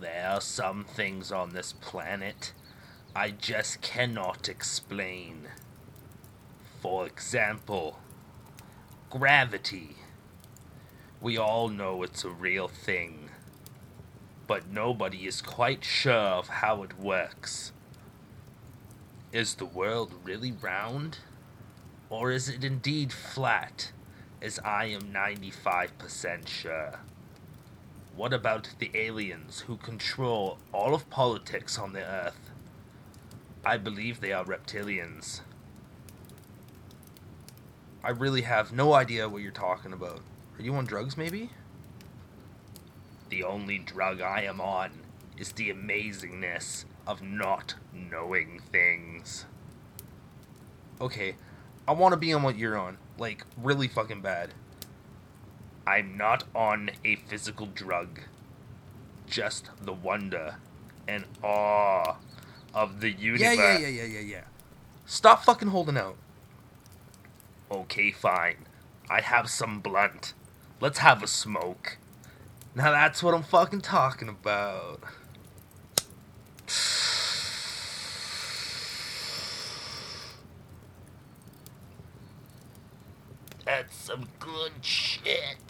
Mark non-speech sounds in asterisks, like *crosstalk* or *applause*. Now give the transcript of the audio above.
There are some things on this planet I just cannot explain. For example, gravity. We all know it's a real thing, but nobody is quite sure of how it works. Is the world really round? Or is it indeed flat, as I am 95% sure? What about the aliens who control all of politics on the Earth? I believe they are reptilians. I really have no idea what you're talking about. Are you on drugs, maybe? The only drug I am on is the amazingness of not knowing things. Okay, I want to be on what you're on. Like, really fucking bad. I'm not on a physical drug. Just the wonder and awe of the universe. Yeah, yeah, yeah, yeah, yeah, yeah. Stop fucking holding out. Okay, fine. I have some blunt. Let's have a smoke. Now that's what I'm fucking talking about. *sighs* That's some good shit.